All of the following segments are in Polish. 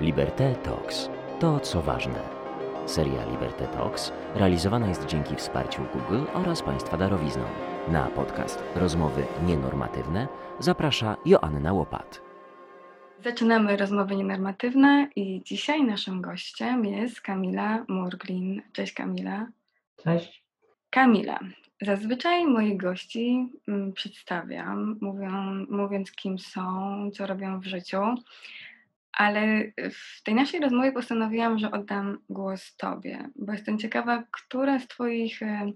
Liberté Talks to co ważne. Seria Liberté Talks realizowana jest dzięki wsparciu Google oraz Państwa darowizną. Na podcast Rozmowy Nienormatywne zaprasza Joanna Łopat. Zaczynamy rozmowy nienormatywne i dzisiaj naszym gościem jest Kamila Murglin. Cześć Kamila. Cześć. Kamila. Zazwyczaj moich gości mm, przedstawiam, mówią, mówiąc kim są, co robią w życiu, ale w tej naszej rozmowie postanowiłam, że oddam głos Tobie, bo jestem ciekawa, która z Twoich e,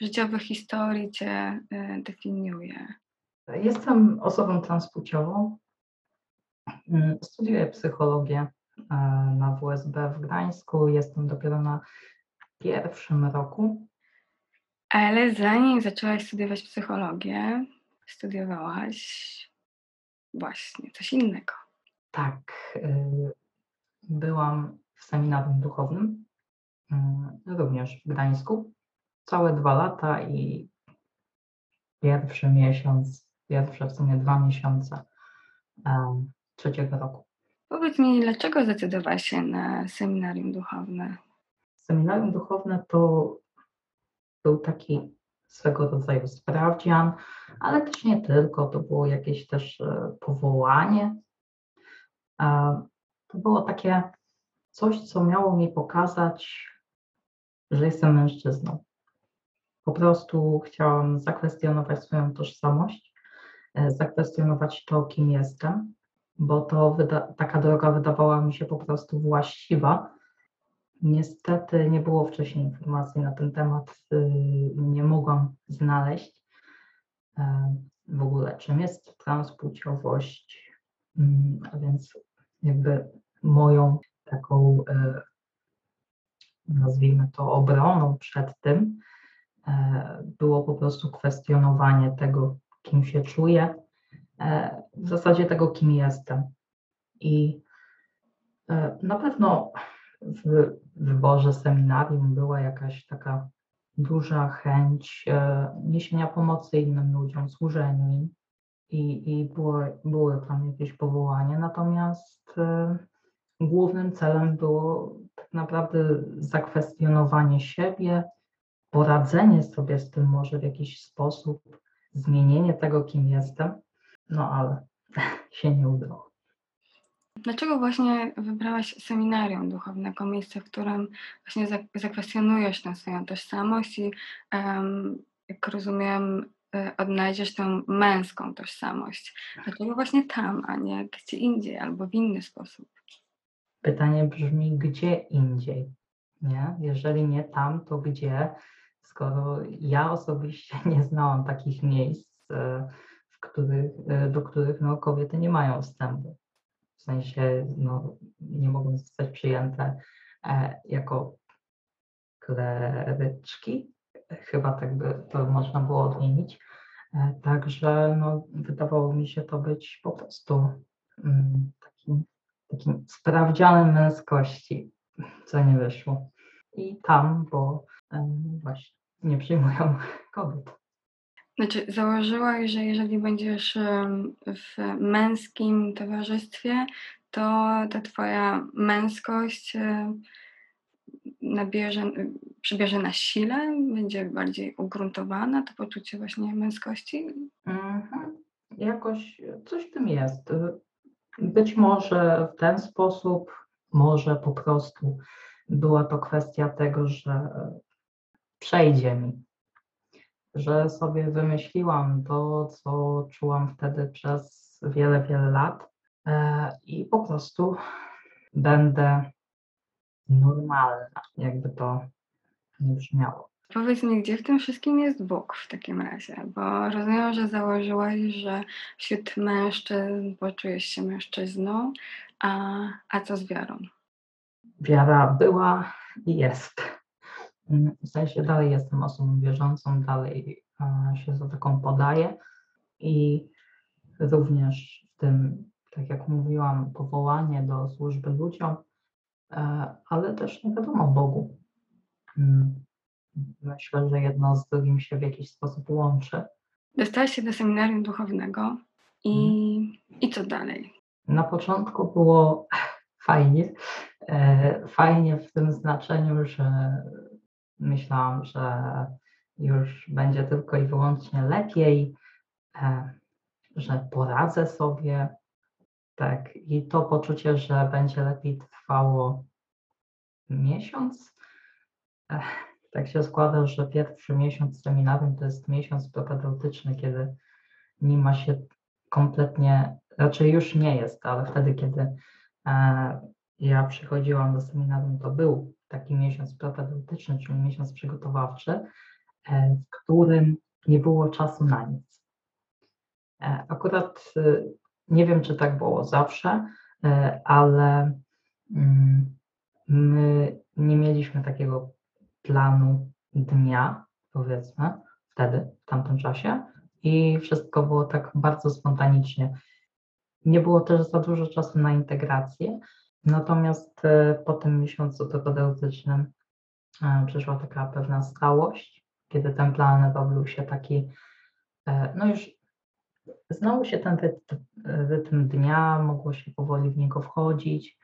życiowych historii Cię e, definiuje. Jestem osobą transpłciową. Mm, Studiuję psychologię e, na WSB w Gdańsku. Jestem dopiero na pierwszym roku. Ale zanim zaczęłaś studiować psychologię, studiowałaś właśnie coś innego. Tak, y, byłam w seminarium duchownym, y, również w Gdańsku. Całe dwa lata i pierwszy miesiąc, pierwsze w sumie dwa miesiące e, trzeciego roku. Powiedz mi, dlaczego zdecydowałaś się na seminarium duchowne? Seminarium duchowne to był taki swego rodzaju sprawdzian, ale też nie tylko, to było jakieś też powołanie. To było takie coś, co miało mi pokazać, że jestem mężczyzną. Po prostu chciałam zakwestionować swoją tożsamość, e, zakwestionować to, kim jestem, bo to taka droga wydawała mi się po prostu właściwa. Niestety nie było wcześniej informacji na ten temat, y, nie mogłam znaleźć e, w ogóle, czym jest transpłciowość, Mm, więc jakby moją taką, e, nazwijmy to, obroną przed tym e, było po prostu kwestionowanie tego, kim się czuję, e, w zasadzie tego, kim jestem. I na pewno w wyborze seminarium była jakaś taka duża chęć niesienia pomocy innym ludziom, służenia im i, i było, było tam jakieś powołanie, natomiast e, głównym celem było tak naprawdę zakwestionowanie siebie, poradzenie sobie z tym może w jakiś sposób, zmienienie tego, kim jestem, no ale się nie udało. Dlaczego właśnie wybrałaś seminarium duchownego, miejsce, w którym właśnie zak- zakwestionujesz tę swoją tożsamość i em, jak rozumiem, odnajdziesz tę męską tożsamość? Dlaczego właśnie tam, a nie gdzie indziej albo w inny sposób? Pytanie brzmi, gdzie indziej? Nie? Jeżeli nie tam, to gdzie? Skoro ja osobiście nie znałam takich miejsc, e, w których, e, do których no, kobiety nie mają wstępu. W sensie no, nie mogą zostać przyjęte e, jako kleryczki. Chyba tak by to można było odmienić. E, Także no, wydawało mi się to być po prostu mm, takim takim sprawdzianem męskości, co nie wyszło. I tam, bo właśnie nie przyjmują kobiet. Znaczy, założyłaś, że jeżeli będziesz w męskim towarzystwie, to ta twoja męskość nabierze, przybierze na sile, będzie bardziej ugruntowana, to poczucie właśnie męskości? Mhm. Jakoś coś w tym jest. Być może w ten sposób, może po prostu była to kwestia tego, że przejdzie mi, że sobie wymyśliłam to, co czułam wtedy przez wiele, wiele lat e, i po prostu będę normalna, jakby to nie brzmiało. Powiedz mi, gdzie w tym wszystkim jest Bóg w takim razie? Bo rozumiem, że założyłaś, że wśród mężczyzn poczujesz się mężczyzną, a, a co z wiarą? Wiara była i jest. W sensie dalej jestem osobą wierzącą, dalej e, się za taką podaję i również w tym, tak jak mówiłam, powołanie do służby ludziom, ale też nie wiadomo Bogu. Mm, Myślę, że jedno z drugim się w jakiś sposób łączy. Dostałaś się do seminarium duchownego i, i co dalej? Na początku było fajnie. E, fajnie w tym znaczeniu, że myślałam, że już będzie tylko i wyłącznie lepiej, e, że poradzę sobie. Tak, i to poczucie, że będzie lepiej trwało miesiąc. E, tak się składa, że pierwszy miesiąc seminarium to jest miesiąc propedeutyczny, kiedy nie ma się kompletnie, raczej już nie jest, ale wtedy, kiedy ja przychodziłam do seminarium, to był taki miesiąc propedeutyczny, czyli miesiąc przygotowawczy, e, w którym nie było czasu na nic. E, akurat e, nie wiem, czy tak było zawsze, ale mm, my nie mieliśmy takiego planu dnia, powiedzmy, wtedy, w tamtym czasie, i wszystko było tak bardzo spontanicznie. Nie było też za dużo czasu na integrację, natomiast e, po tym miesiącu terapeutycznym e, przyszła taka pewna stałość, kiedy ten plan robił się taki, e, no już znowu się ten rytm, dnia, mogło się powoli w niego wchodzić,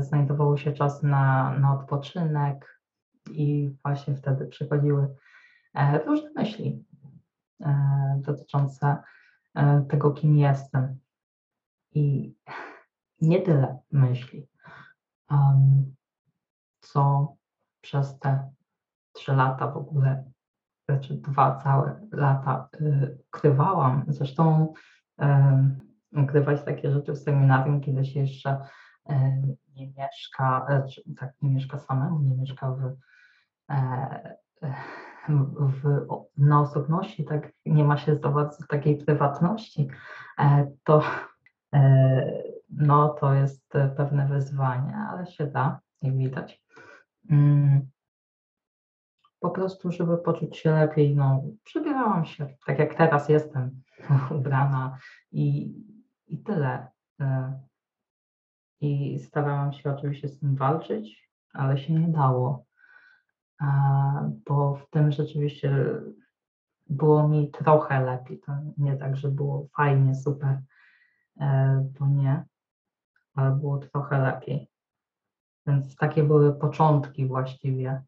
znajdowało się czas na, na odpoczynek i właśnie wtedy przychodziły różne myśli dotyczące tego, kim jestem, i nie tyle myśli, co przez te trzy lata w ogóle, znaczy dwa całe lata ukrywałam. Zresztą y, ukrywać takie rzeczy w seminarium, kiedy się jeszcze y, nie mieszka, znaczy, tak, nie mieszka samemu, nie mieszka w, e, w, na osobności, tak nie ma się zdawać takiej prywatności, e, to E, no to jest pewne wyzwanie, ale się da, jak widać. Po prostu, żeby poczuć się lepiej, no, przebierałam się tak jak teraz jestem ubrana i, i tyle. E, I starałam się oczywiście z tym walczyć, ale się nie dało, bo w tym rzeczywiście było mi trochę lepiej. To nie tak, że było fajnie, super E, to nie, ale było trochę lepiej. Więc takie były początki właściwie,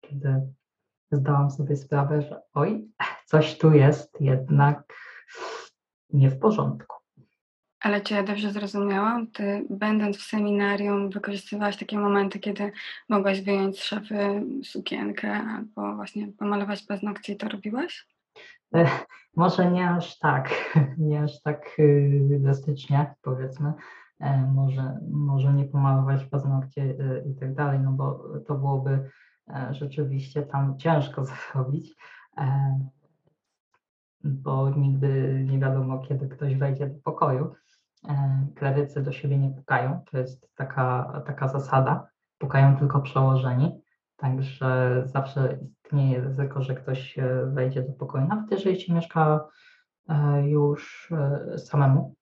kiedy zdałam sobie sprawę, że oj, coś tu jest jednak nie w porządku. Ale czy ja dobrze zrozumiałam? Ty, będąc w seminarium, wykorzystywałaś takie momenty, kiedy mogłaś wyjąć z szafy sukienkę albo właśnie pomalować paznokcie i to robiłaś? Może nie aż tak, nie aż tak y, drastycznie, powiedzmy. E, może, może nie pomalować paznokcie y, i tak dalej, no bo to byłoby e, rzeczywiście tam ciężko zrobić, e, bo nigdy nie wiadomo, kiedy ktoś wejdzie do pokoju. Klerycy do siebie nie pukają, to jest taka, taka zasada, pukają tylko przełożeni. Także zawsze istnieje ryzyko, że ktoś e, wejdzie do pokoju, nawet jeżeli się mieszka e, już e, samemu.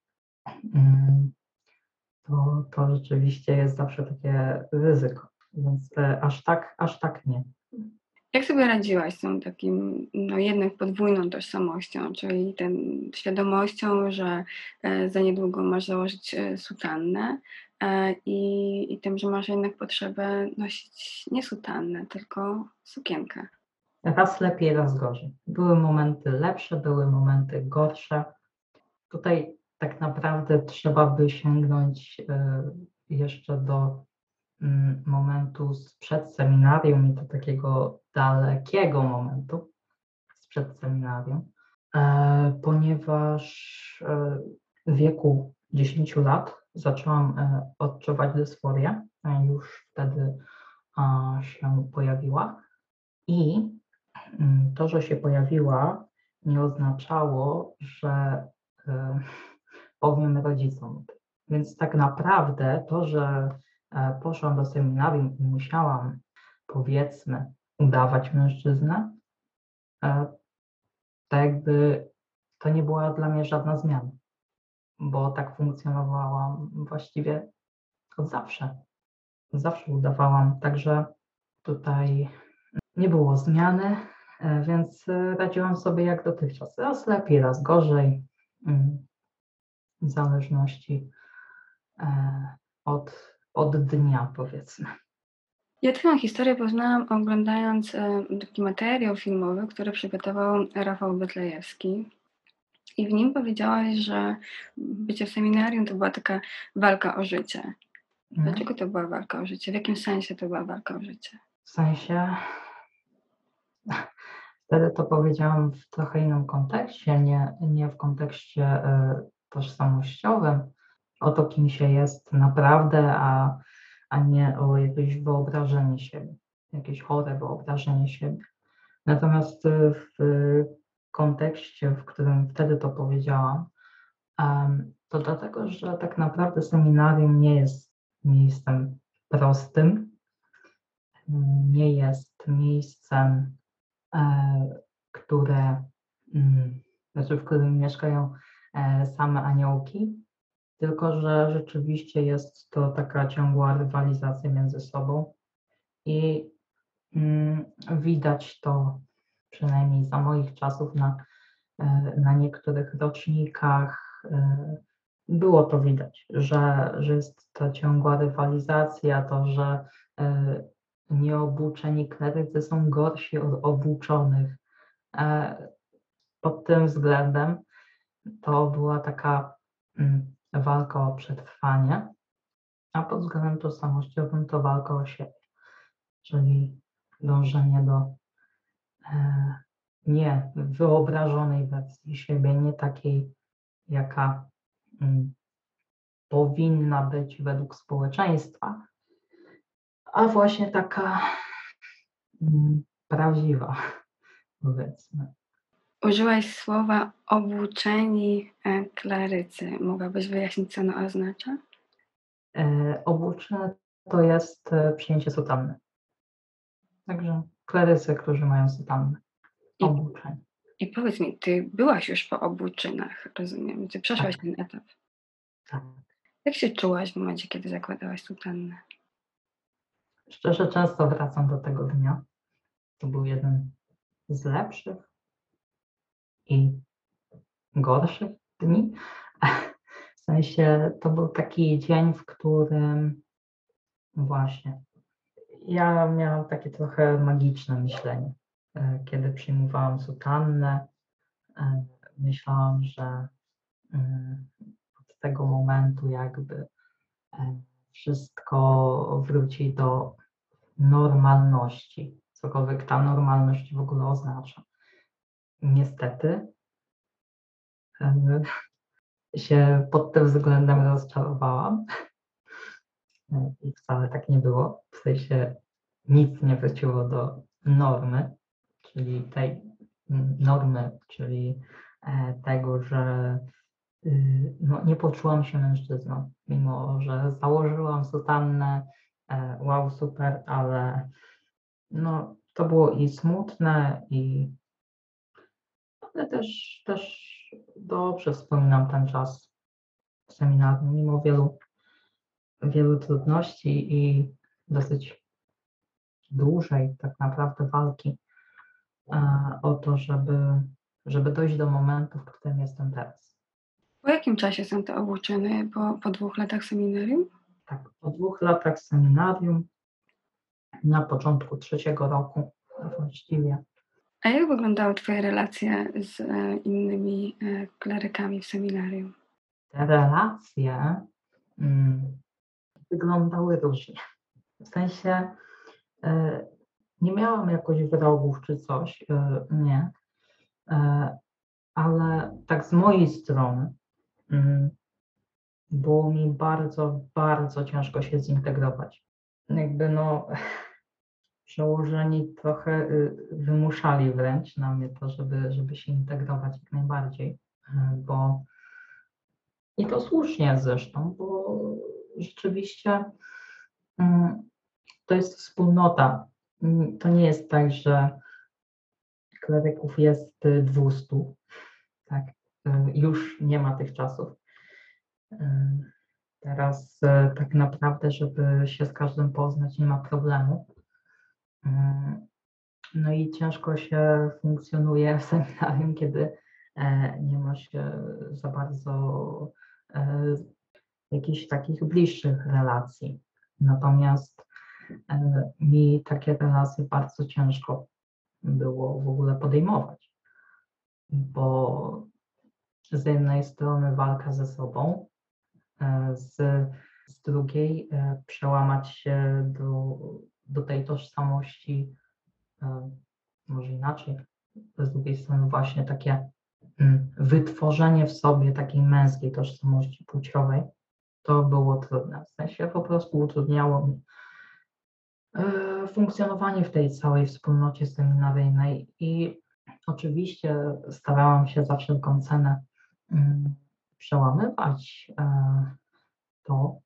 Mm, to, to rzeczywiście jest zawsze takie ryzyko, więc aż tak, aż tak nie. Jak sobie radziłaś z tą takim, no jednak podwójną tożsamością, czyli tą świadomością, że za niedługo masz założyć sutannę, E, i, i tym, że masz jednak potrzebę nosić nie sutannę, tylko sukienkę. Raz lepiej, raz gorzej. Były momenty lepsze, były momenty gorsze. Tutaj tak naprawdę trzeba by sięgnąć e, jeszcze do momentu sprzed seminarium i do takiego dalekiego momentu sprzed seminarium, e, ponieważ w wieku 10 lat zaczęłam e, odczuwać dysforię, e, już wtedy się pojawiła. I mm, to, że się pojawiła, nie oznaczało, że e, powiem rodzicom. Więc tak naprawdę to, że poszłam do seminarium i musiałam, powiedzmy, udawać mężczyznę, to jakby to nie była dla mnie żadna zmiana bo tak funkcjonowałam właściwie od zawsze. Zawsze udawałam, także tutaj nie było zmiany, e, więc radziłam sobie jak dotychczas. Raz lepiej, raz gorzej, mm, w zależności e, od od dnia, powiedzmy. Ja Twoją historię poznałam oglądając e, taki materiał filmowy, który przygotował Rafał Betlejewski. I w nim powiedziałaś, że bycie w seminarium to była taka walka o życie. Mhm. Dlaczego to była walka o życie? W jakim sensie to była walka o życie? W sensie, wtedy to powiedziałam w trochę innym kontekście, nie, nie w kontekście e, tożsamościowym, o to, kim się jest naprawdę, a, a nie o jakieś wyobrażenie siebie, jakieś chore wyobrażenie siebie. Natomiast e, w kontekście, w którym wtedy to powiedziałam, to dlatego, że tak naprawdę seminarium nie jest miejscem prostym, nie jest miejscem, e, które, mm, znaczy w którym mieszkają e, same aniołki, tylko że rzeczywiście jest to taka ciągła rywalizacja między sobą i mm, widać to przynajmniej za moich czasów na, e, na niektórych rocznikach. e, Było to widać, że, że jest to ciągła rywalizacja, to, że e, nieobuczeni klerycy są gorsi od obuczonych. Pod tym względem to była taka mm, walka o przetrwanie, a pod względem tożsamościowym to walka o siebie, czyli dążenie do e, nie wyobrażonej wersji siebie, nie takiej, jaka mm, powinna być według społeczeństwa, a właśnie taka mm, prawdziwa, powiedzmy. Użyłaś słowa obuczeni e, klerycy. Mogłabyś wyjaśnić, co ono oznacza? E, to jest e, przyjęcie sutanny. Także klerycy, którzy mają sutannę. I- Obuczeni. I powiedz mi, ty byłaś już po obuczynach, rozumiem. Ty przeszłaś ten etap. Tak. Jak się czułaś w momencie, kiedy zakładałaś sutannę? Szczerze, często wracam do tego dnia. To był jeden z lepszych i gorszych dni. W sensie to był taki dzień, w którym właśnie ja miałam takie trochę magiczne myślenie. E, Kiedy przyjmowałam sutannę, e, myślałam, że mm, od tego momentu jakby e, wszystko wróci do normalności, cokolwiek ta normalność w ogóle oznacza. Niestety się pod tym względem rozczarowałam E, i wcale tak nie było. W sensie nic nie wróciło do normy, czyli tej normy, czyli e, tego, że y, no, nie poczułam się mężczyzną, mimo że założyłam sutannę, e, wow, super, ale no, to było i smutne, i ale też, też dobrze wspominam ten czas w seminarium, mimo wielu, wielu trudności i dosyć dłużej tak naprawdę walki e, o to, żeby, żeby dojść do momentu, w którym jestem teraz. Po jakim czasie są te obuczyny? Po, po dwóch latach seminarium? Tak, po dwóch latach seminarium, na początku trzeciego roku właściwie, A jak wyglądały Twoje relacje z e, innymi e, klerykami w seminarium? te relacje mm, wyglądały różnie. W sensie e, nie miałam jakoś wrogów czy coś, e, nie, e, ale tak z mojej strony mm, było mi bardzo, bardzo ciężko się zintegrować. Jakby no przełożeni trochę y, wymuszali wręcz na mnie to, żeby, żeby się integrować jak najbardziej, e, bo i to słusznie zresztą, bo rzeczywiście mm, to jest wspólnota. To nie jest tak, że kleryków jest y, 200. Tak, y, już nie ma tych czasów. Y, Teraz y, tak naprawdę, żeby się z każdym poznać, nie ma problemu. Y, No i ciężko się funkcjonuje w seminarium, kiedy e, nie ma się za bardzo e, jakichś takich bliższych relacji. Natomiast e, mi takie relacje bardzo ciężko było w ogóle podejmować, bo z jednej strony walka ze sobą, e, z, z drugiej e, przełamać się do, do tej tożsamości, może inaczej, z drugiej strony właśnie takie mm, wytworzenie w sobie takiej męskiej tożsamości płciowej, to było trudne. W sensie po prostu utrudniało mi e, funkcjonowanie w tej całej wspólnocie seminaryjnej i oczywiście starałam się za wszelką cenę mm, przełamywać e, to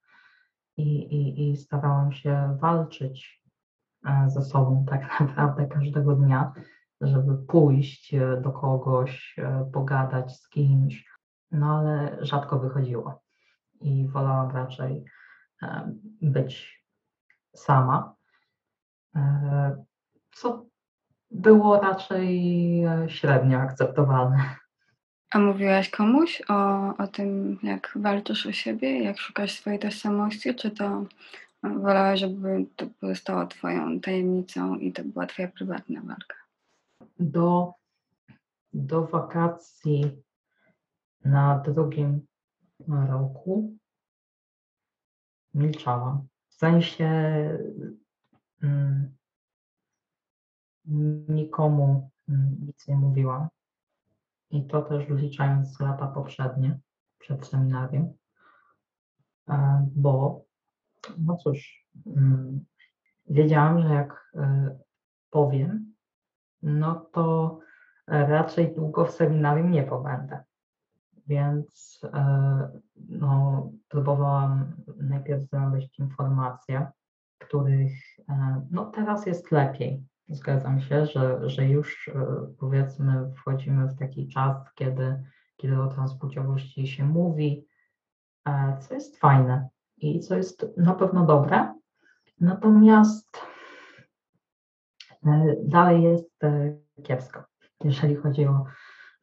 i, i, i starałam się walczyć e, ze sobą tak naprawdę każdego dnia, żeby pójść do kogoś, pogadać z kimś, no ale rzadko wychodziło. I wolałam raczej być sama, e, co było raczej e, średnio akceptowalne. A mówiłaś komuś o, o tym, jak walczysz o siebie, jak szukasz swojej tożsamości, czy to wolałaś, żeby to pozostało Twoją tajemnicą i to była Twoja prywatna walka? Do, do wakacji na drugim roku milczałam. W sensie mm, nikomu mm, nic nie mówiłam. I to też wliczając lata poprzednie, przed seminarium, e, bo no cóż, mm, wiedziałam, że jak e, powiem, no to raczej długo w seminarium nie pobędę. Więc e, no, próbowałam najpierw znaleźć informacje, których e, no, teraz jest lepiej. Zgadzam się, że, że już powiedzmy wchodzimy w taki czas, kiedy, kiedy o transpłciowości się mówi, co jest fajne i co jest na pewno dobre. Natomiast dalej jest kiepsko, jeżeli chodzi o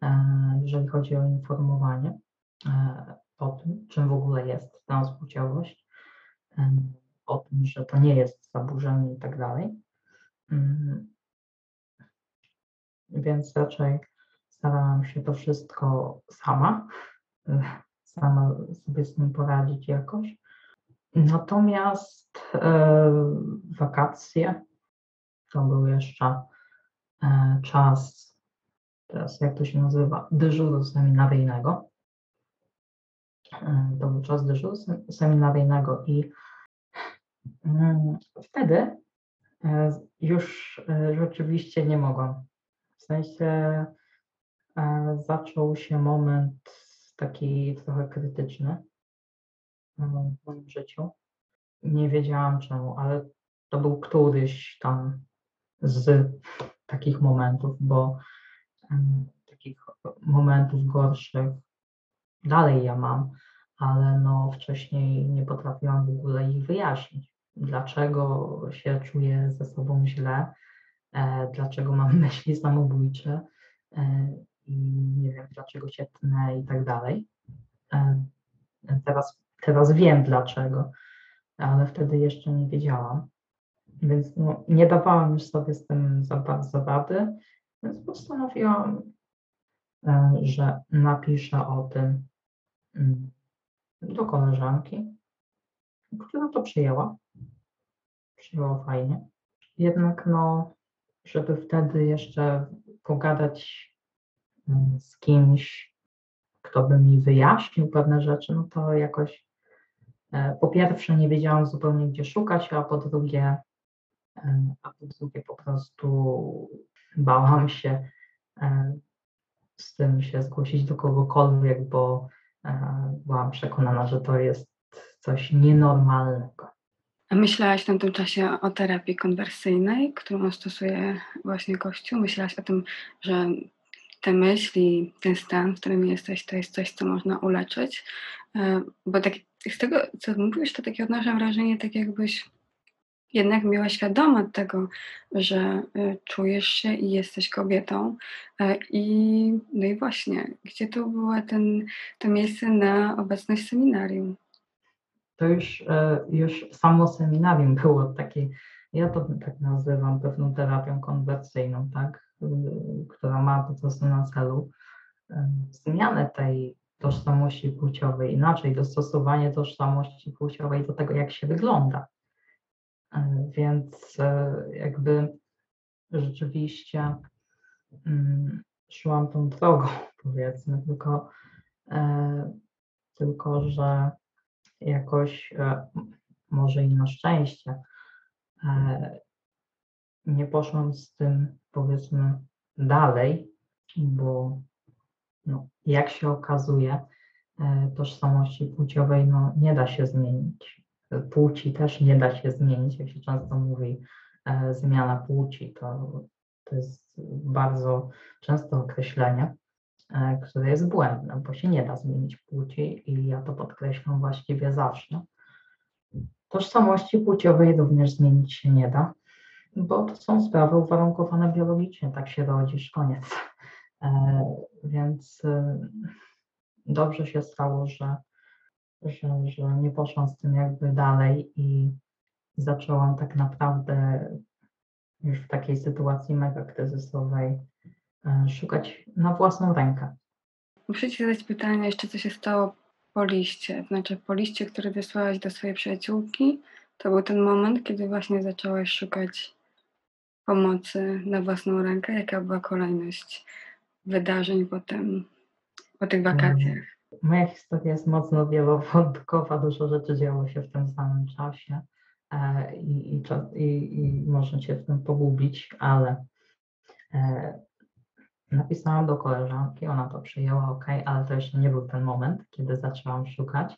E, jeżeli chodzi o informowanie e, o tym, czym w ogóle jest transpłciowość, e, o tym, że to nie jest zaburzenie i tak dalej. Mm. Więc raczej starałam się to wszystko sama, sama sobie z tym poradzić jakoś. Natomiast wakacje to był jeszcze czas teraz jak to się nazywa, dyżuru seminaryjnego. E, to był czas dyżuru seminaryjnego i mm, wtedy e, już e, rzeczywiście nie mogłam. W sensie zaczął się moment taki trochę krytyczny w moim życiu. Nie wiedziałam czemu, ale to był któryś tam z takich momentów, bo takich momentów gorszych dalej ja mam, ale no wcześniej nie potrafiłam w ogóle ich wyjaśnić. Dlaczego się czuję ze sobą źle, e, dlaczego mam myśli samobójcze e, i nie wiem, dlaczego się tnę i tak dalej. E, teraz, teraz wiem dlaczego, ale wtedy jeszcze nie wiedziałam. Więc no, nie dawałam już sobie z tym za bardzo rady więc postanowiłam, e, że napiszę o tym mm, do koleżanki, która to przyjęła. Przyjęła fajnie. Jednak no, żeby wtedy jeszcze pogadać mm, z kimś, kto by mi wyjaśnił pewne rzeczy, no to jakoś po pierwsze nie wiedziałam zupełnie gdzie szukać, a po drugie, e, a po drugie po prostu bałam się e, z tym się zgłosić do kogokolwiek, bo e, byłam przekonana, że to jest coś nienormalnego. Myślałaś w tym czasie o terapii konwersyjnej, którą stosuje właśnie Kościół? Myślałaś o tym, że te myśli, ten stan, w którym jesteś, to jest coś, co można uleczyć? E, bo tak, z tego, co mówisz, to takie odnoszę wrażenie, tak jakbyś jednak była świadoma tego, że y, czujesz się i jesteś kobietą. E, I, no i właśnie, gdzie to było ten, to miejsce na obecność seminarium? to już, e, już samo seminarium było takie, ja to tak nazywam pewną terapią konwersyjną, tak, która ma po prostu na celu zmianę tej tożsamości płciowej, inaczej dostosowanie tożsamości płciowej do tego, jak się wygląda. E, więc e, jakby rzeczywiście mm, szłam tą drogą, powiedzmy, tylko, e, tylko że jakoś, może i na szczęście, nie poszłam z tym, powiedzmy, dalej, bo no, jak się okazuje, e, tożsamości płciowej no, nie da się zmienić. Płci też nie da się zmienić, jak się często mówi, e, zmiana płci to, to jest bardzo często określenie, e, które jest błędne, bo się nie da zmienić płci i ja to podkreślam właściwie zawsze. Tożsamości płciowej również zmienić się nie da, bo to są sprawy uwarunkowane biologicznie, tak się rodzisz, koniec. E, więc e, dobrze się stało, że, że, że nie poszłam z tym jakby dalej i zaczęłam tak naprawdę już w takiej sytuacji mega kryzysowej e, szukać na własną rękę. Muszę Ci zadać pytanie jeszcze, co się stało po liście. Znaczy, po liście, który wysłałaś do swojej przyjaciółki, to był ten moment, kiedy właśnie zaczęłaś szukać pomocy na własną rękę. Jaka była kolejność wydarzeń potem, po tych wakacjach? Moja historia jest mocno wielowątkowa, dużo rzeczy działo się w tym samym czasie e, i, i, i, i można się w tym pogubić, ale e, napisałam do koleżanki, ona to przyjęła, ok, ale to jeszcze nie był ten moment, kiedy zaczęłam szukać,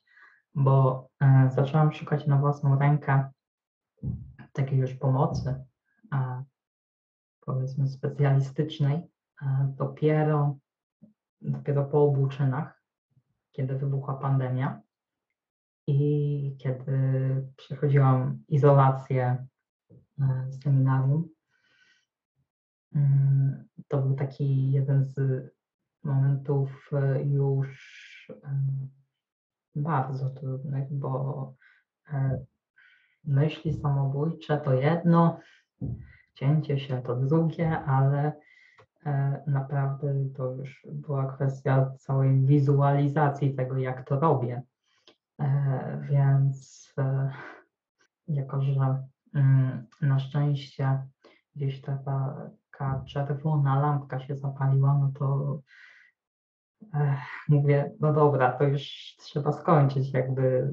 bo e, zaczęłam szukać na własną rękę takiej już pomocy, powiedzmy specjalistycznej, dopiero, dopiero po obu czynach, kiedy wybuchła pandemia i kiedy przechodziłam izolację e, z seminarium. Mm, to był taki jeden z momentów e, już e, bardzo trudnych, bo myśli samobójcze to jedno, cięcie się to drugie, ale E, naprawdę to już była kwestia całej wizualizacji tego, jak to robię. E, więc e, jako, że mm, na szczęście gdzieś taka czerwona lampka się zapaliła, no to mówię, no dobra, to już trzeba skończyć jakby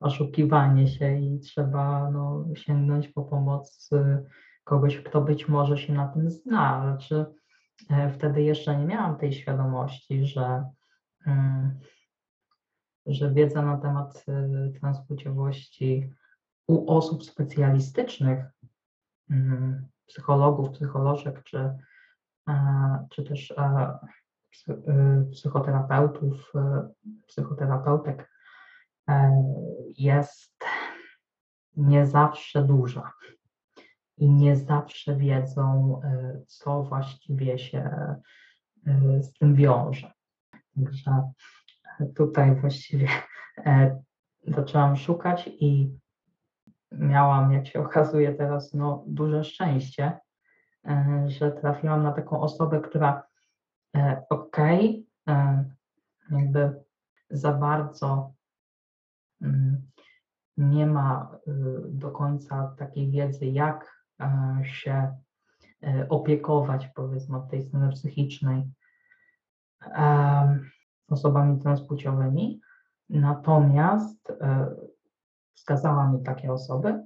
oszukiwanie się i trzeba no, sięgnąć po pomoc kogoś, kto być może się na tym zna. Znaczy, e, wtedy jeszcze nie miałam tej świadomości, że, mm, że wiedza na temat e, transpłciowości u osób specjalistycznych, mm, psychologów, psycholożek, czy, e, czy też psychoterapeutów, psychoterapeutek jest nie zawsze duża i nie zawsze wiedzą, e, co właściwie się e, z tym wiąże. Także tutaj właściwie e, zaczęłam szukać i miałam, jak się okazuje teraz, no, duże szczęście, że trafiłam na taką osobę, która okej, jakby za bardzo mm, nie ma do końca takiej wiedzy, jak się e, opiekować, powiedzmy, od tej strony psychicznej osobami transpłciowymi. Natomiast e, wskazała mi takie osoby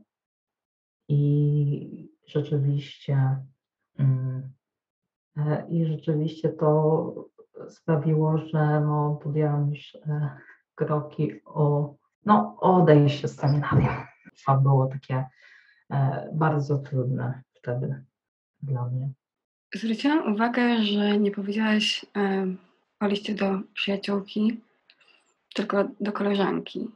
i rzeczywiście mm, i rzeczywiście to sprawiło, że no, podjęłam już kroki o no, odejście z seminarium. Było takie E, bardzo trudne wtedy dla mnie. Zwróciłam uwagę, że nie powiedziałaś e, o liście do przyjaciółki, tylko do koleżanki.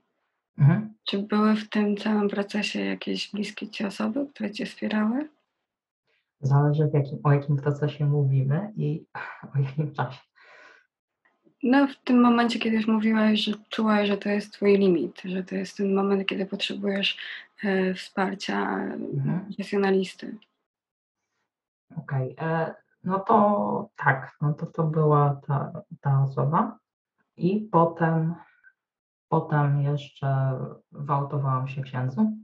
Mhm. Czy były w tym całym procesie jakieś bliskie ci osoby, które cię wspierały? Zależy jakim, o jakim procesie mówimy i o jakim czasie. No, w tym momencie, kiedy już mówiłaś, że czułaś, że to jest twój limit, że to jest ten moment, kiedy potrzebujesz e, wsparcia Mhm. profesjonalisty. Okej, e, no to tak, no to to była ta, ta osoba i potem, potem jeszcze wałtowałam się księdzu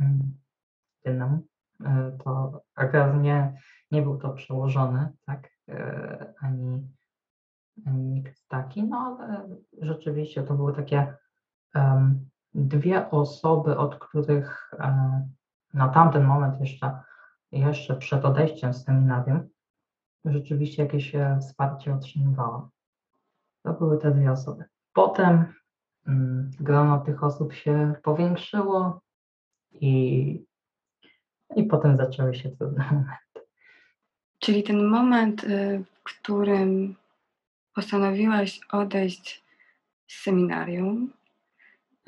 mm, innemu. E, To akurat nie, nie był to przełożony, tak, e, ani nikt taki, no rzeczywiście to były takie em, dwie osoby, od których e, na tamten moment jeszcze, jeszcze przed odejściem z seminarium rzeczywiście jakieś e, wsparcie otrzymywałam. To były te dwie osoby. Potem mm, grono tych osób się powiększyło i, i potem zaczęły się trudne momenty. Czyli ten moment, y, w którym postanowiłaś odejść z seminarium,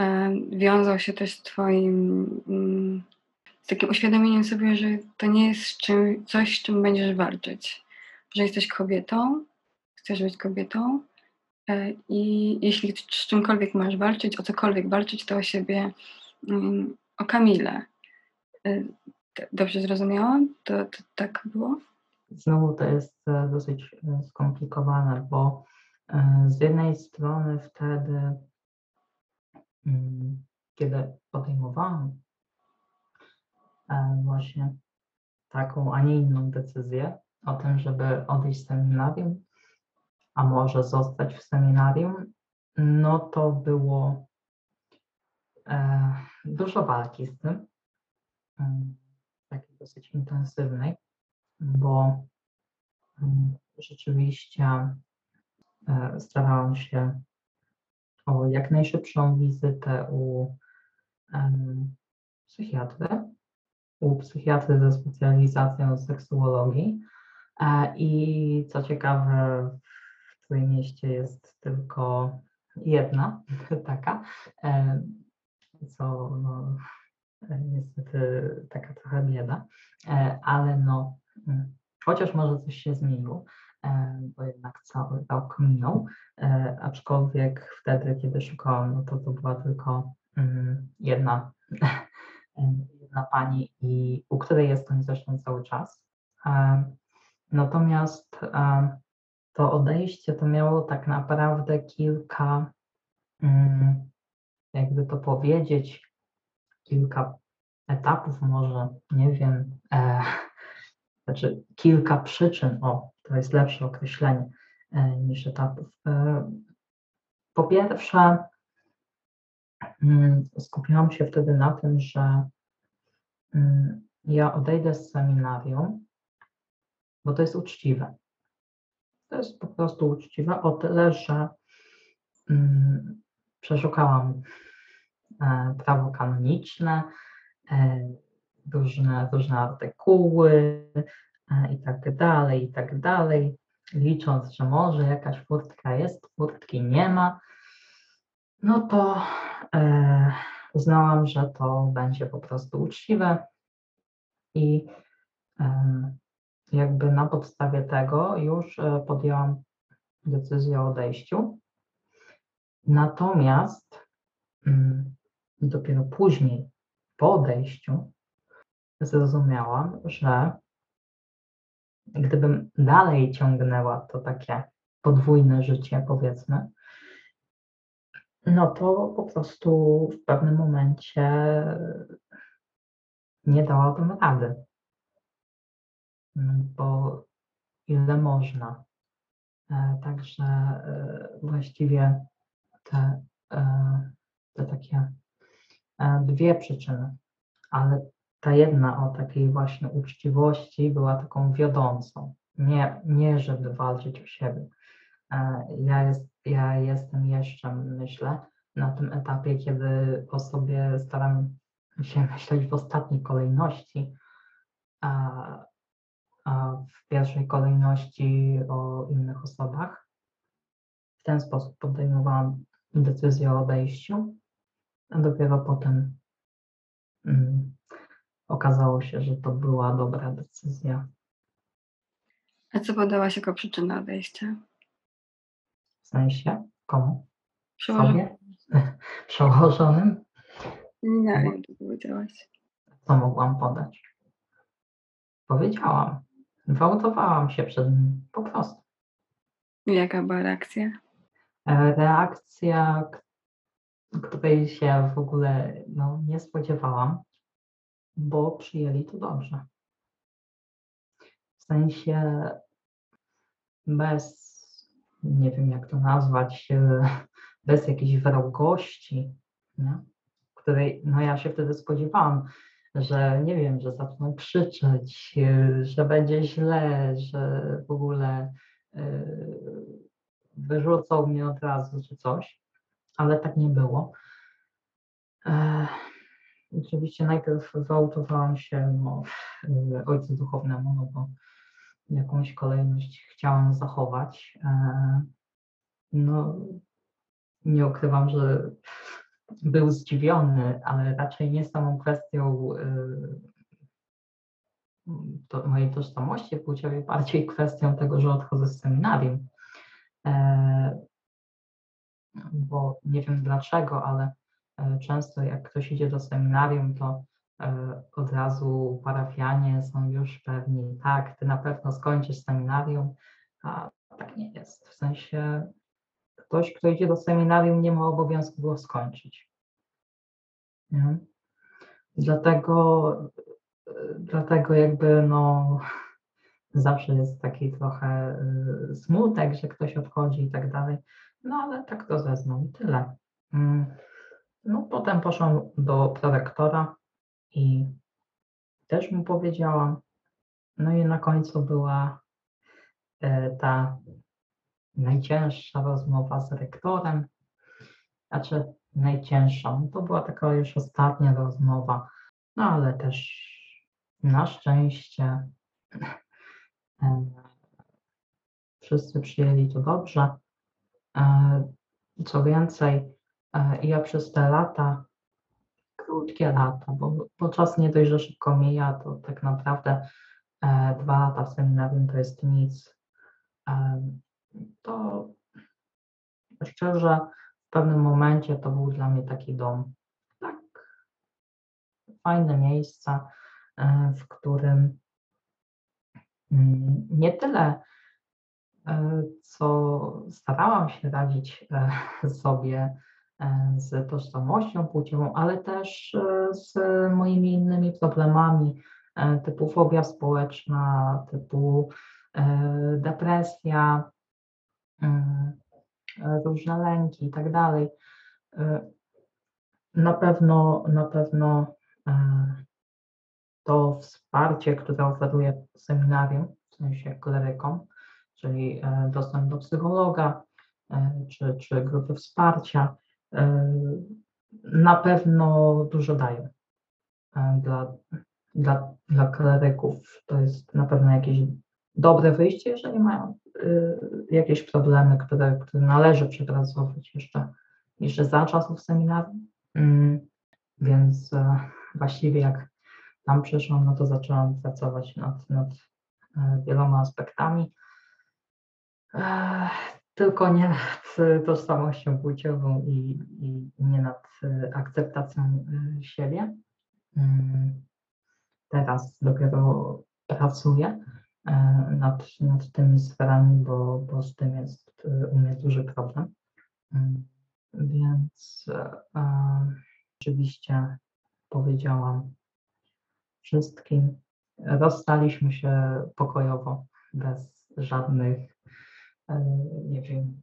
e, wiązał się też z Twoim mm, z takim uświadomieniem sobie, że to nie jest czym, coś, z czym będziesz walczyć. Że jesteś kobietą, chcesz być kobietą e, i jeśli z czymkolwiek masz walczyć, o cokolwiek walczyć, to o siebie, mm, o Kamilę. E, Dobrze zrozumiałam? To, to tak było? Znowu to jest e, dosyć e, skomplikowane, bo e, z jednej strony wtedy, mm, kiedy podejmowałam właśnie taką, a nie inną decyzję o tym, żeby odejść z seminarium, a może zostać w seminarium, no to było dużo walki z tym, mm, takiej dosyć intensywnej, bo mm, rzeczywiście e, starałam się o jak najszybszą wizytę u psychiatry, u psychiatry ze specjalizacją seksuologii. E, I co ciekawe, w Trójmieście jest tylko jedna taka, e, co no, niestety taka trochę bieda, ale no, chociaż może coś się zmieniło, e, bo jednak cały rok minął, e, aczkolwiek wtedy, kiedy szukałam, no to to była tylko mm, jedna, jedna pani, i u której jestem zresztą cały czas. E, Natomiast e, to odejście to miało tak naprawdę kilka, mm, jakby to powiedzieć, kilka etapów, może nie wiem, e, znaczy kilka przyczyn, o, to jest lepsze określenie e, niż etapów. E, po pierwsze, mm, skupiłam się wtedy na tym, że mm, ja odejdę z seminarium, bo to jest uczciwe. To jest po prostu uczciwe o tyle, że mm, przeszukałam e, prawo kanoniczne, różne, różne artykuły e, i tak dalej, i tak dalej, licząc, że może jakaś furtka jest, furtki nie ma, no to e, uznałam, że to będzie po prostu uczciwe i e, jakby na podstawie tego już e, podjęłam decyzję o odejściu. Natomiast mm, dopiero później, po odejściu, zrozumiałam, że gdybym dalej ciągnęła to takie podwójne życie, powiedzmy, no to po prostu w pewnym momencie nie dałabym rady. Mm, Bo ile można. E, Także e, właściwie te, e, te takie dwie przyczyny, ale ta jedna o takiej właśnie uczciwości była taką wiodącą. Nie, nie żeby walczyć o siebie. E, Ja, jest, ja jestem jeszcze, myślę, na tym etapie, kiedy o sobie staram się myśleć w ostatniej kolejności, a, a w pierwszej kolejności o innych osobach. W ten sposób podejmowałam decyzję o odejściu, a dopiero potem mm, okazało się, że to była dobra decyzja. A co podałaś jako przyczynę odejścia? sensie komu? Przełożony. Sobie? Przełożonym? Nie wiem, co powiedziałaś. Co mogłam podać? Powiedziałam. Gwałtowałam się przed nim. Po prostu. Jaka była reakcja? E, Reakcja, której się w ogóle no, nie spodziewałam, bo przyjęli to dobrze. W sensie bez, nie wiem jak to nazwać, e, bez jakiejś wrogości, nie? której no ja się wtedy spodziewałam, że nie wiem, że zaczną krzyczeć, e, że będzie źle, że w ogóle e, wyrzucą mnie od razu czy coś, ale tak nie było. Oczywiście najpierw wyautowałam się no, ojcu duchownemu, no bo jakąś kolejność chciałam zachować. E, No, nie ukrywam, że był zdziwiony, ale raczej nie samą kwestią e, to mojej tożsamości płciowej, bardziej kwestią tego, że odchodzę z seminarium. E, Bo nie wiem dlaczego, ale często jak ktoś idzie do seminarium, to e, od razu parafianie są już pewni, tak, ty na pewno skończysz seminarium, a tak nie jest. W sensie ktoś, kto idzie do seminarium, nie ma obowiązku go skończyć. Nie? Dlatego, e, dlatego jakby no zawsze jest taki trochę smutek, że ktoś odchodzi i tak dalej. No ale tak to zeznał i tyle. No potem poszłam do prorektora i też mu powiedziałam. No i na końcu była e, ta najcięższa rozmowa z rektorem. Znaczy najcięższa, no to była taka już ostatnia rozmowa, no ale też na szczęście e, wszyscy przyjęli to dobrze. E, Co więcej, ja przez te lata, krótkie lata, bo, bo czas nie dość, że szybko mija, to tak naprawdę e, dwa lata w seminarium to jest nic. E, To szczerze, w pewnym momencie to był dla mnie taki dom. Tak, fajne miejsce, e, w którym mm, nie tyle e, co starałam się radzić e, sobie e, z tożsamością płciową, ale też e, z moimi innymi problemami e, typu fobia społeczna, typu e, depresja, mm, różne lęki i tak dalej. Na pewno, na pewno to wsparcie, które oferuje seminarium, w sensie klerykom, czyli dostęp do psychologa czy, czy grupy wsparcia, na pewno dużo dają e, dla, dla, dla kleryków. To jest na pewno jakieś dobre wyjście, jeżeli mają e, jakieś problemy, które, które należy przepracować jeszcze, jeszcze za czasów seminarium. Mm, Więc e, właściwie jak tam przyszłam, no to zaczęłam pracować nad, nad e, wieloma aspektami. Tylko nie nad tożsamością płciową i, i nie nad e, akceptacją e, siebie. Mm, Teraz dopiero pracuję e, nad, nad tymi sferami, bo, bo z tym jest u mnie duży problem. Mm, Więc oczywiście powiedziałam wszystkim. Rozstaliśmy się pokojowo, bez żadnych, nie wiem,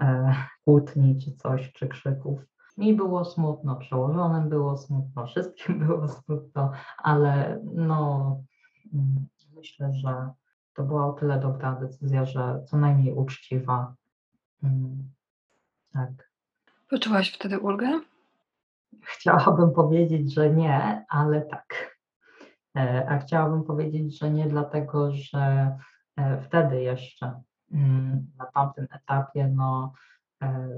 e, kłótni czy coś, czy krzyków. Mi było smutno, przełożonym było smutno, wszystkim było smutno, ale no mm, myślę, że to była o tyle dobra decyzja, że co najmniej uczciwa. Mm, Tak. Poczułaś wtedy ulgę? Chciałabym powiedzieć, że nie, ale tak. E, A chciałabym powiedzieć, że nie dlatego, że e, wtedy jeszcze na tamtym etapie no, e,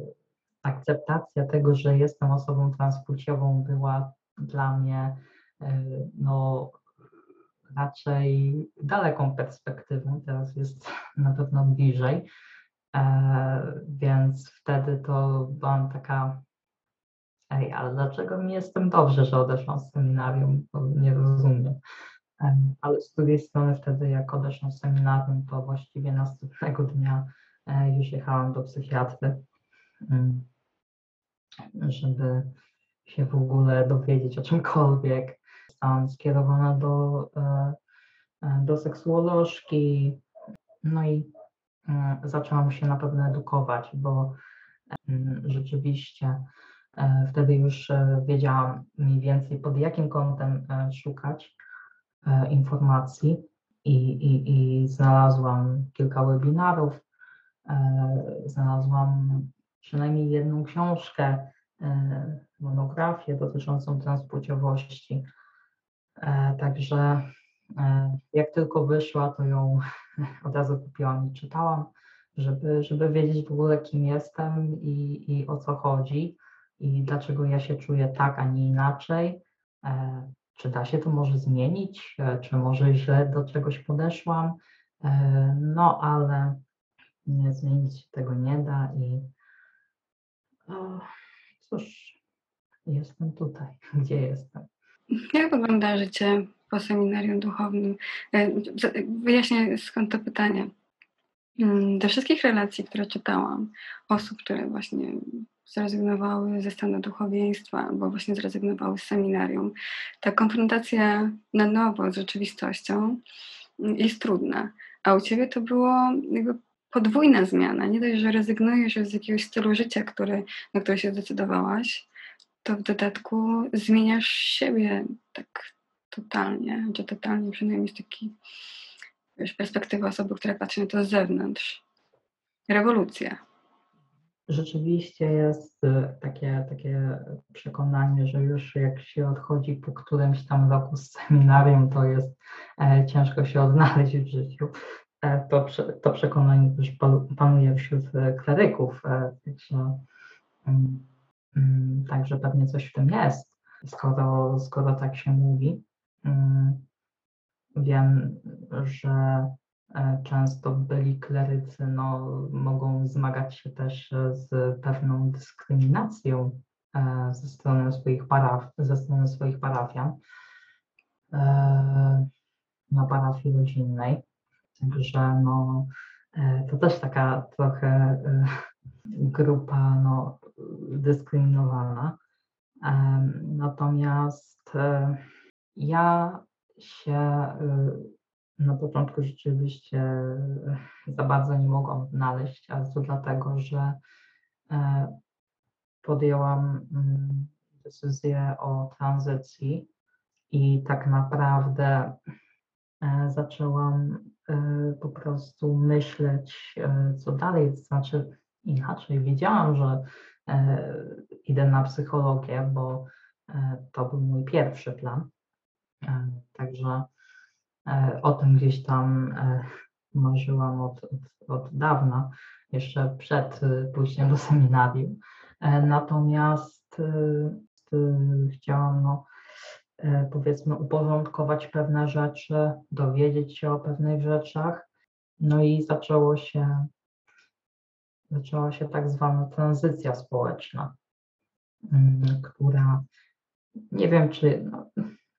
akceptacja tego, że jestem osobą transpłciową była dla mnie e, no, raczej daleką perspektywą, teraz jest na pewno bliżej. E, więc wtedy to byłam taka, ej, ale dlaczego mi jestem dobrze, że odeszłam z seminarium? Nie rozumiem. Ale z drugiej strony wtedy, jak odeszłam seminarium, to właściwie następnego dnia e, już jechałam do psychiatry, żeby się w ogóle dowiedzieć o czymkolwiek. Zostałam skierowana do, e, e, do seksuolożki, no i zaczęłam się na pewno edukować, bo rzeczywiście wtedy już wiedziałam mniej więcej pod jakim kątem szukać informacji i, i, i znalazłam kilka webinarów, znalazłam przynajmniej jedną książkę, monografię dotyczącą transpłciowości. E, także e, jak tylko wyszła, to ją od razu kupiłam i czytałam, żeby, żeby wiedzieć w ogóle, kim jestem i, i o co chodzi i dlaczego ja się czuję tak, a nie inaczej. E, czy da się to może zmienić, czy może źle do czegoś podeszłam. No, ale nie zmienić się tego nie da i cóż, jestem tutaj, gdzie jestem. Jak wygląda życie po seminarium duchownym? E, wyjaśnię skąd to pytanie. Mm, do wszystkich relacji, które czytałam, osób, które właśnie zrezygnowały ze stanu duchowieństwa albo właśnie zrezygnowały z seminarium, ta konfrontacja na nowo z rzeczywistością mm, jest trudna. A u ciebie to było jakby podwójna zmiana. Nie dość, że rezygnujesz z jakiegoś stylu życia, który, na który się zdecydowałaś, to w dodatku zmieniasz siebie tak totalnie, czy totalnie przynajmniej z takiej perspektywy osoby, która patrzy na to z zewnątrz. Rewolucja. Rzeczywiście jest y, takie, takie przekonanie, że już jak się odchodzi po którymś tam roku z seminarium, to jest e, ciężko się odnaleźć w życiu. E, to, to przekonanie też panuje wśród e, kleryków. E, także, mm, Mm, także pewnie coś w tym jest, skoro, skoro tak się mówi. Mm, wiem, że często byli klerycy no, mogą zmagać się też z pewną dyskryminacją e, ze strony swoich, paraf, ze strony swoich parafian e, na parafii rodzinnej. Także no, to też taka trochę grupa no, dyskryminowana. Natomiast e, ja się na początku rzeczywiście za bardzo nie mogłam odnaleźć, ale to dlatego, że e, podjęłam mm, decyzję o tranzycji i tak naprawdę e, zaczęłam po prostu myśleć, co dalej, znaczy inaczej. Wiedziałam, że e, idę na psychologię, bo e, to był mój pierwszy plan. E, także o tym gdzieś tam marzyłam od, od, od dawna, jeszcze przed pójściem do seminarium. Natomiast chciałam, no, powiedzmy, uporządkować pewne rzeczy, dowiedzieć się o pewnych rzeczach. No i zaczęło się zaczęła się tak zwana tranzycja społeczna, mm, która nie wiem, czy no,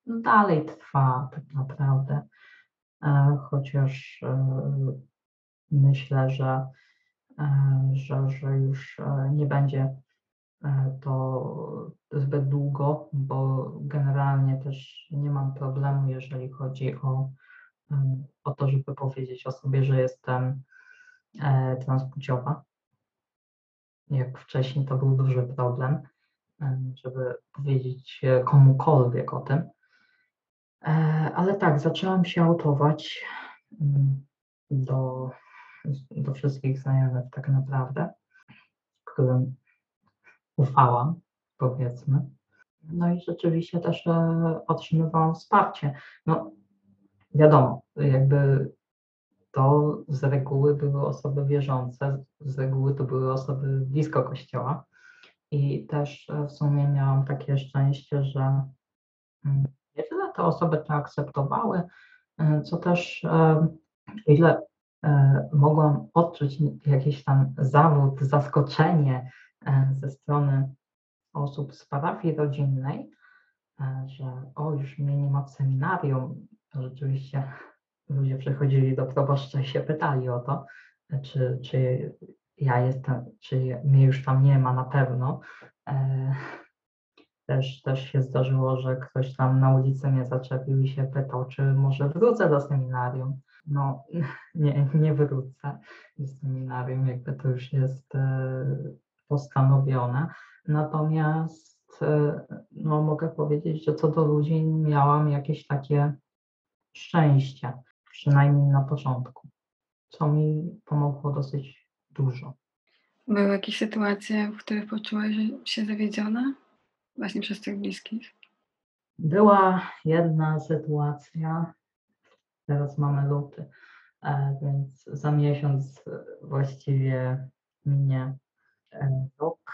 dalej trwa tak naprawdę, e, chociaż e, myślę, że, e, że, że już nie będzie to zbyt długo, bo generalnie też nie mam problemu, jeżeli chodzi o, o to, żeby powiedzieć o sobie, że jestem transpłciowa jak wcześniej to był duży problem, żeby powiedzieć komukolwiek o tym. E, ale tak, zaczęłam się autować mm, do, do wszystkich znajomych tak naprawdę, którym ufałam, powiedzmy. No i rzeczywiście też e, otrzymywałam wsparcie. No wiadomo, jakby to z reguły były osoby wierzące, z reguły to były osoby blisko kościoła. I też e, w sumie miałam takie szczęście, że mm, nie tyle te osoby to akceptowały, e, co też e, ile e, mogłam odczuć jakiś tam zawód, zaskoczenie ze strony osób z parafii rodzinnej, że o, już mnie nie ma w seminarium. Rzeczywiście ludzie przychodzili do proboszcza i się pytali o to, czy, czy ja jestem, czy mnie już tam nie ma na pewno. Też, też się zdarzyło, że ktoś tam na ulicy mnie zaczepił i się pytał, czy może wrócę do seminarium. No, nie, nie wrócę do seminarium, jakby to już jest e, postanowione. Natomiast e, no, mogę powiedzieć, że co do ludzi miałam jakieś takie szczęście, przynajmniej na początku, co mi pomogło dosyć dużo. Były jakieś sytuacje, w których poczułaś się zawiedziona? Właśnie przez tych bliskich. Była jedna sytuacja, teraz mamy luty, e, więc za miesiąc właściwie minie e, rok,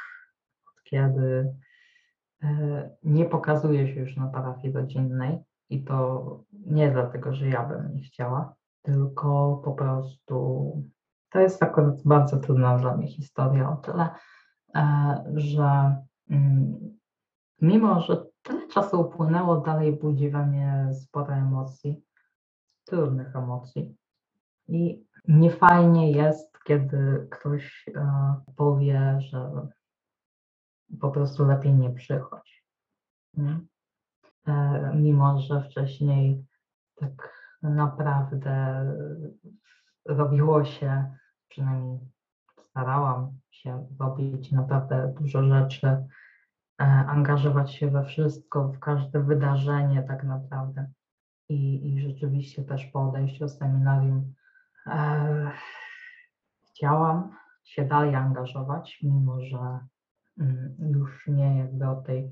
od kiedy e, nie pokazuje się już na parafii rodzinnej i to nie dlatego, że ja bym nie chciała, tylko po prostu to jest akurat bardzo trudna dla mnie historia o tyle, że mm, mimo, że tyle czasu upłynęło, dalej budzi we mnie sporo emocji, trudnych emocji. I niefajnie jest, kiedy ktoś e, powie, że po prostu lepiej nie przychodź. Nie? E, mimo, że wcześniej tak naprawdę robiło się, przynajmniej starałam się robić naprawdę dużo rzeczy, angażować się we wszystko, w każde wydarzenie tak naprawdę. I, i rzeczywiście też po odejściu z seminarium e, chciałam się dalej angażować, mimo że mm, już nie jakby od tej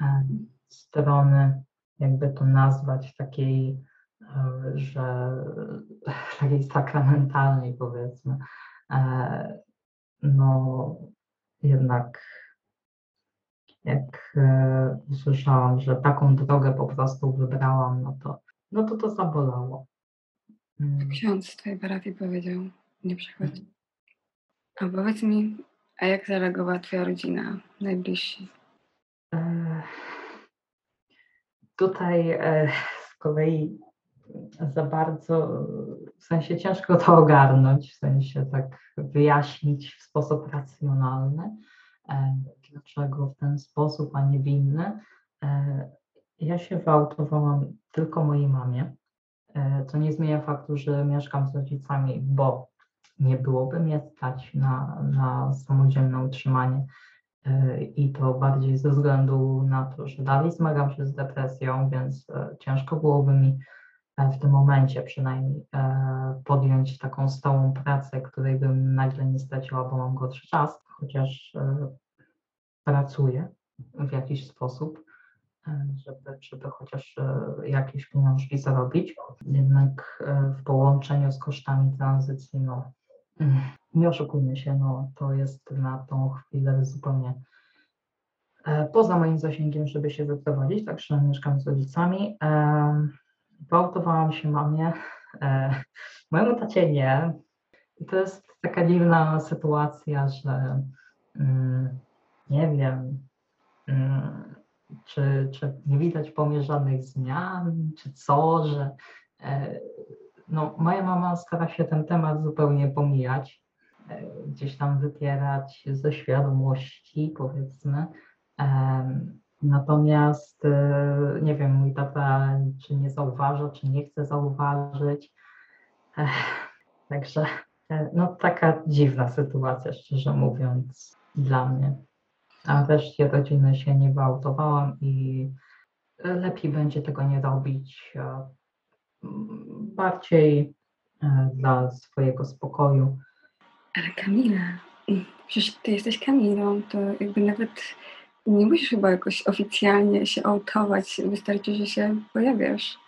e, strony, jakby to nazwać, takiej, e, że takiej sakramentalnej powiedzmy, e, no jednak jak e, usłyszałam, że taką drogę po prostu wybrałam, no to no to, to zabolało. Mm. Ksiądz z twojej parafii powiedział, nie przychodzi. A powiedz mi, a jak zareagowała twoja rodzina, najbliżsi? E, Tutaj e, z kolei za bardzo, w sensie ciężko to ogarnąć, w sensie tak wyjaśnić w sposób racjonalny, dlaczego w ten sposób, a nie w inny. E, Ja się wyautowałam tylko mojej mamie, e, co nie zmienia faktu, że mieszkam z rodzicami, bo nie byłoby mnie stać na, na samodzielne utrzymanie E, i to bardziej ze względu na to, że dalej zmagam się z depresją, więc e, ciężko byłoby mi e, w tym momencie przynajmniej e, podjąć taką stałą pracę, której bym nagle nie straciła, bo mam gorszy czas, chociaż e, pracuję w jakiś sposób, e, żeby, żeby chociaż jakieś pieniążki zarobić. Jednak w połączeniu z kosztami tranzycji, no nie oszukujmy się, no to jest na tą chwilę zupełnie poza moim zasięgiem, żeby się wyprowadzić, także mieszkam z rodzicami. E, Gwałtowałam się mamie, e, mojemu tacie nie. I to jest taka dziwna sytuacja, że mm, nie wiem, mm, czy, czy nie widać po mnie żadnych zmian, czy co, że e, no, moja mama stara się ten temat zupełnie pomijać, e, gdzieś tam wypierać ze świadomości, powiedzmy. Em, Natomiast e, nie wiem, mój tata czy nie zauważa, czy nie chce zauważyć. Ech, Także e, no taka dziwna sytuacja, szczerze mówiąc, dla mnie. A reszcie rodziny się nie wyautowałam i lepiej będzie tego nie robić. e, m, Bardziej e, dla swojego spokoju. Ale Kamila, mm, przecież ty jesteś Kamilą, to jakby nawet nie musisz chyba jakoś oficjalnie się autować, wystarczy, że się pojawiasz.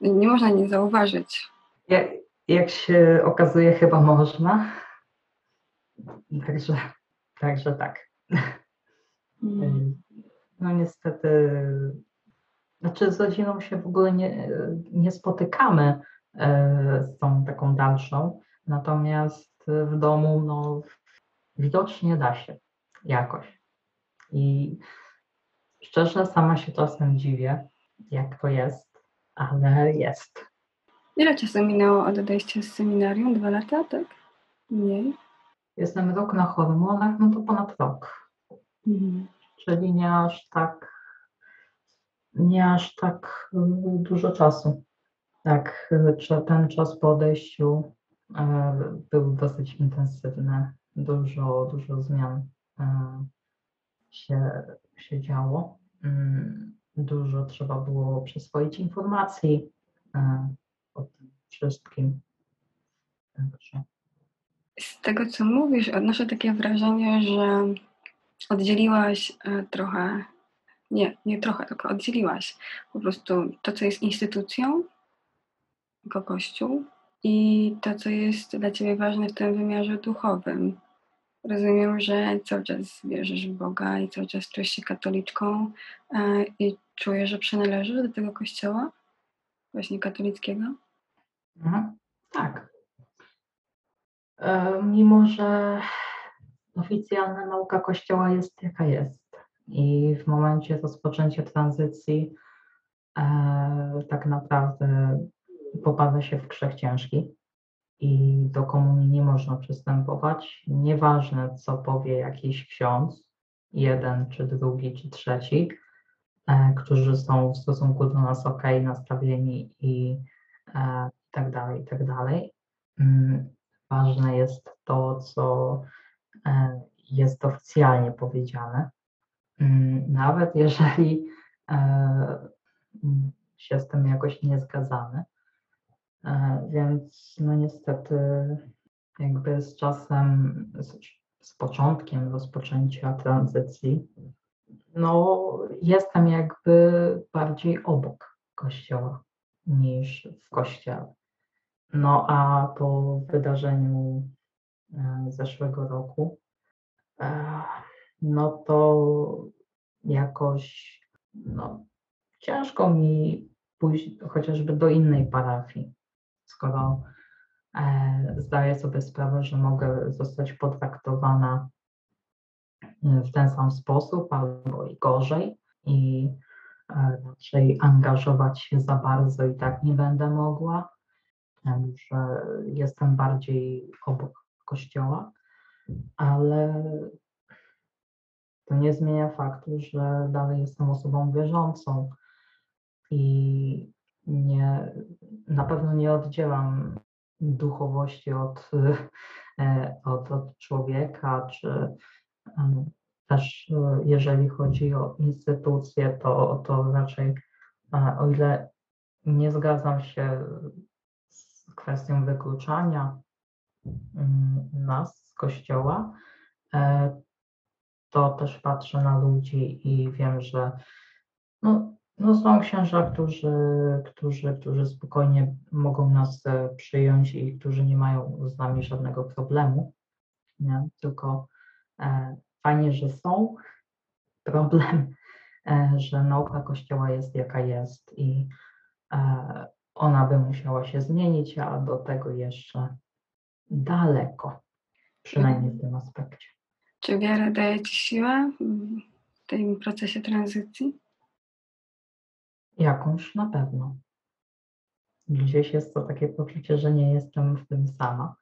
Nie można nie zauważyć. Jak, jak się okazuje, chyba można. Także, także tak. Mm. No niestety, znaczy z rodziną się w ogóle nie, nie spotykamy e, z tą taką dalszą, Natomiast w domu, no, widocznie da się jakoś. I szczerze, sama się czasem dziwię, jak to jest, ale jest. Ile czasu minęło od odejścia z seminarium? Dwa lata, tak? Mniej? Jestem rok na hormonach, no to ponad rok. Mhm. Czyli nie aż tak, nie aż tak dużo czasu. Tak, ten czas po odejściu y, był dosyć intensywny. Dużo, dużo zmian się, się działo. Mm, dużo trzeba było przyswoić informacji o tym wszystkim. Także. Z tego, co mówisz, odnoszę takie wrażenie, że oddzieliłaś e, trochę, nie, nie trochę, tylko oddzieliłaś po prostu to, co jest instytucją, jako Kościół, i to, co jest dla Ciebie ważne w tym wymiarze duchowym. Rozumiem, że cały czas wierzysz w Boga i cały czas czujesz się katoliczką e, i czujesz, że przynależysz do tego kościoła, właśnie katolickiego? Mhm. Tak. E, mimo, że oficjalna nauka Kościoła jest jaka jest i w momencie rozpoczęcia tranzycji e, tak naprawdę popada się w grzech ciężki i do komunii nie można przystępować. Nieważne, co powie jakiś ksiądz, jeden, czy drugi, czy trzeci, e, którzy są w stosunku do nas ok, nastawieni i e, tak dalej, i tak dalej. Mm, ważne jest to, co e, jest oficjalnie powiedziane. Mm, nawet jeżeli się z tym jakoś nie zgadzamy. Więc no niestety jakby z czasem, z, z początkiem rozpoczęcia tranzycji, no jestem jakby bardziej obok kościoła niż w kościele. No a po wydarzeniu e, zeszłego roku, e, no to jakoś no, ciężko mi pójść chociażby do innej parafii, skoro e, zdaję sobie sprawę, że mogę zostać potraktowana w ten sam sposób albo i gorzej i raczej angażować się za bardzo i tak nie będę mogła. Że jestem bardziej obok kościoła, ale to nie zmienia faktu, że dalej jestem osobą wierzącą i nie, na pewno nie oddzielam duchowości od, od, od człowieka, czy też jeżeli chodzi o instytucje, to, to raczej o ile nie zgadzam się kwestią wykluczania mm, nas z kościoła, e, to też patrzę na ludzi i wiem, że no, no są księża, którzy, którzy, którzy spokojnie mogą nas e, przyjąć i którzy nie mają z nami żadnego problemu. Nie? Tylko e, fajnie, że są. Problem, e, że nauka Kościoła jest jaka jest i e, ona by musiała się zmienić, a do tego jeszcze daleko, przynajmniej w tym aspekcie. Czy wiara daje Ci siłę w tym procesie tranzycji? Jakąś na pewno. Gdzieś jest to takie poczucie, że nie jestem w tym sama.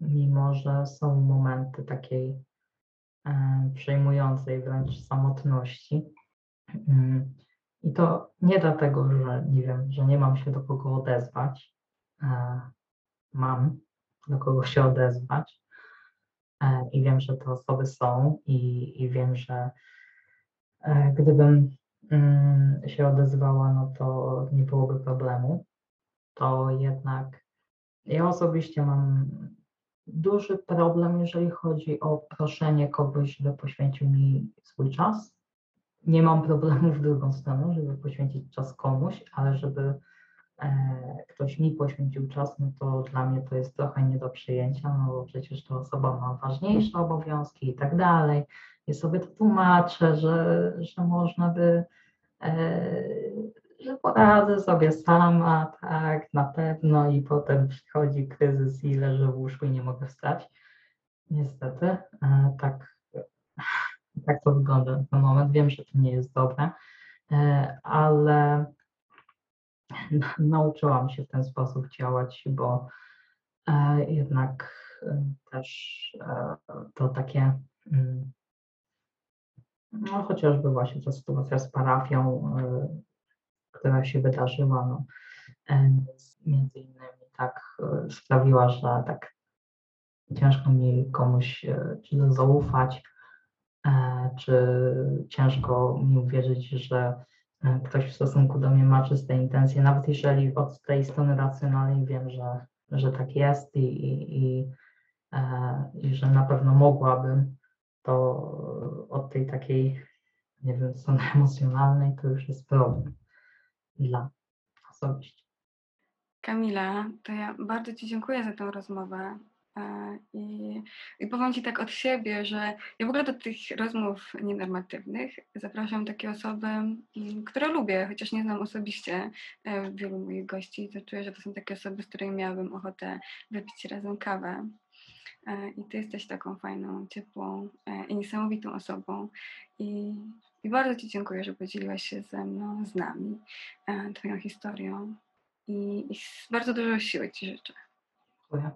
Mimo, że są momenty takiej przejmującej wręcz samotności. I to nie dlatego, że nie wiem, że nie mam się do kogo odezwać. E, mam do kogo się odezwać. E, I wiem, że te osoby są, i, i wiem, że e, gdybym się odezwała, no to nie byłoby problemu. To jednak ja osobiście mam duży problem, jeżeli chodzi o proszenie kogoś, żeby poświęcił mi swój czas nie mam problemu w drugą stronę, żeby poświęcić czas komuś, ale żeby e, ktoś mi poświęcił czas, no to dla mnie to jest trochę nie do przyjęcia, no bo przecież ta osoba ma ważniejsze obowiązki i tak dalej. Ja sobie to tłumaczę, że, że można by e, że poradzę sobie sama, tak, na pewno i potem przychodzi kryzys i leżę w łóżku i nie mogę wstać. Niestety, e, tak, tak to wygląda na ten moment. Wiem, że to nie jest dobre, e, ale nauczyłam się w ten sposób działać, bo jednak też to takie, mm, no chociażby właśnie ta sytuacja z parafią, e, która się wydarzyła, no, e, między innymi tak e, sprawiła, że tak ciężko mi komuś czy zaufać, czy ciężko mi uwierzyć, że ktoś w stosunku do mnie ma czyste intencje, nawet jeżeli od tej strony racjonalnej wiem, że, że tak jest i, i, i, i że na pewno mogłabym, to od tej takiej, nie wiem, strony emocjonalnej to już jest problem dla osobiście. Kamila, to ja bardzo Ci dziękuję za tę rozmowę. e, I, I powiem Ci tak od siebie, że ja w ogóle do tych rozmów nienormatywnych zapraszam takie osoby, mm, które lubię, chociaż nie znam osobiście e, wielu moich gości, to czuję, że to są takie osoby, z którymi miałabym ochotę wypić razem kawę. E, I Ty jesteś taką fajną, ciepłą e, i niesamowitą osobą. I, I bardzo Ci dziękuję, że podzieliłaś się ze mną, z nami, e, Twoją historią. I, i bardzo dużo siły Ci życzę. Dziękuję.